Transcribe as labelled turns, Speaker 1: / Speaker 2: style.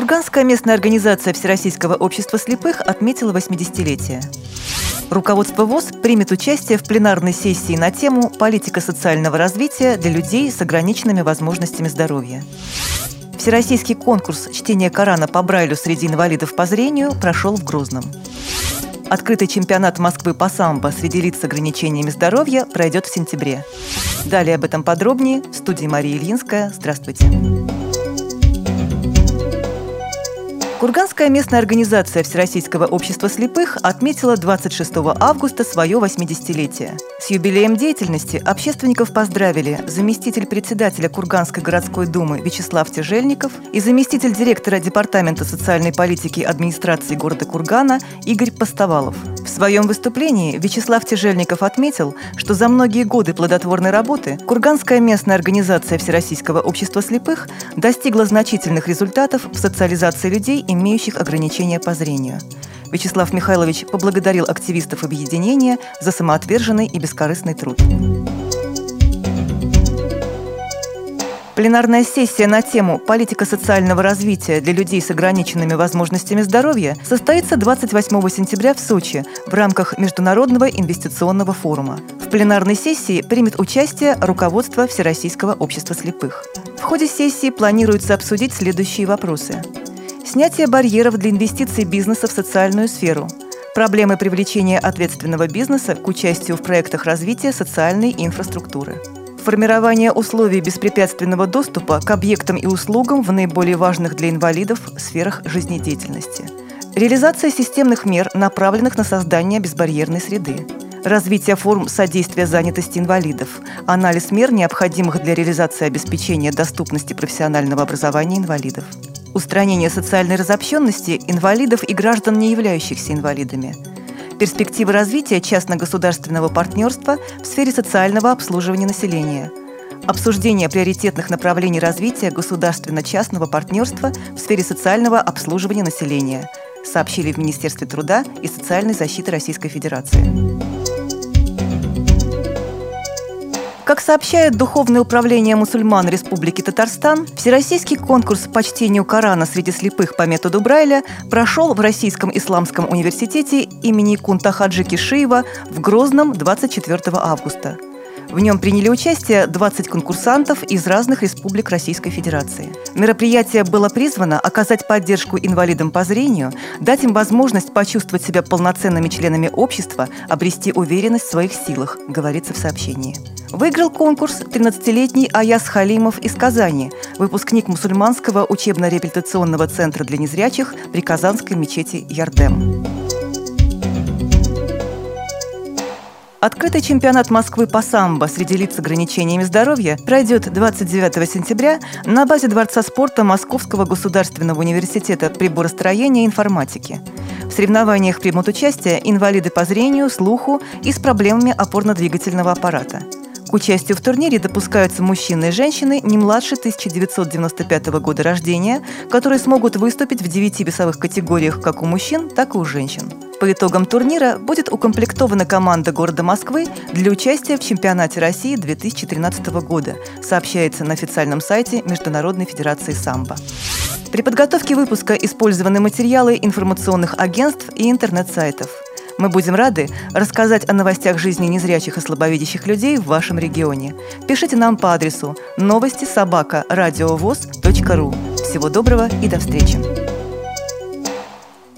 Speaker 1: Курганская местная организация Всероссийского общества слепых отметила 80-летие. Руководство ВОЗ примет участие в пленарной сессии на тему «Политика социального развития для людей с ограниченными возможностями здоровья». Всероссийский конкурс чтения Корана по Брайлю среди инвалидов по зрению прошел в Грозном. Открытый чемпионат Москвы по самбо среди лиц с ограничениями здоровья пройдет в сентябре. Далее об этом подробнее в студии Мария Ильинская. Здравствуйте. Курганская местная организация Всероссийского общества слепых отметила 26 августа свое 80-летие. С юбилеем деятельности общественников поздравили заместитель председателя Курганской городской думы Вячеслав Тяжельников и заместитель директора Департамента социальной политики администрации города Кургана Игорь Постовалов. В своем выступлении Вячеслав Тяжельников отметил, что за многие годы плодотворной работы Курганская местная организация Всероссийского общества слепых достигла значительных результатов в социализации людей имеющих ограничения по зрению. Вячеслав Михайлович поблагодарил активистов объединения за самоотверженный и бескорыстный труд. Пленарная сессия на тему «Политика социального развития для людей с ограниченными возможностями здоровья» состоится 28 сентября в Сочи в рамках Международного инвестиционного форума. В пленарной сессии примет участие руководство Всероссийского общества слепых. В ходе сессии планируется обсудить следующие вопросы – Снятие барьеров для инвестиций бизнеса в социальную сферу. Проблемы привлечения ответственного бизнеса к участию в проектах развития социальной инфраструктуры. Формирование условий беспрепятственного доступа к объектам и услугам в наиболее важных для инвалидов сферах жизнедеятельности. Реализация системных мер, направленных на создание безбарьерной среды. Развитие форм содействия занятости инвалидов. Анализ мер, необходимых для реализации обеспечения доступности профессионального образования инвалидов устранение социальной разобщенности инвалидов и граждан, не являющихся инвалидами, перспективы развития частно-государственного партнерства в сфере социального обслуживания населения, обсуждение приоритетных направлений развития государственно-частного партнерства в сфере социального обслуживания населения, сообщили в Министерстве труда и социальной защиты Российской Федерации. Как сообщает Духовное управление мусульман Республики Татарстан, Всероссийский конкурс по чтению Корана среди слепых по методу Брайля прошел в Российском исламском университете имени Кунта Хаджи Кишиева в Грозном 24 августа. В нем приняли участие 20 конкурсантов из разных республик Российской Федерации. Мероприятие было призвано оказать поддержку инвалидам по зрению, дать им возможность почувствовать себя полноценными членами общества, обрести уверенность в своих силах, говорится в сообщении. Выиграл конкурс 13-летний Аяс Халимов из Казани, выпускник мусульманского учебно-реабилитационного центра для незрячих при Казанской мечети Ярдем. Открытый чемпионат Москвы по самбо среди лиц с ограничениями здоровья пройдет 29 сентября на базе Дворца спорта Московского государственного университета приборостроения и информатики. В соревнованиях примут участие инвалиды по зрению, слуху и с проблемами опорно-двигательного аппарата – к участию в турнире допускаются мужчины и женщины не младше 1995 года рождения, которые смогут выступить в девяти весовых категориях как у мужчин, так и у женщин. По итогам турнира будет укомплектована команда города Москвы для участия в чемпионате России 2013 года, сообщается на официальном сайте Международной Федерации самбо. При подготовке выпуска использованы материалы информационных агентств и интернет-сайтов – мы будем рады рассказать о новостях жизни незрячих и слабовидящих людей в вашем регионе. Пишите нам по адресу новости собака ру. Всего доброго и до встречи!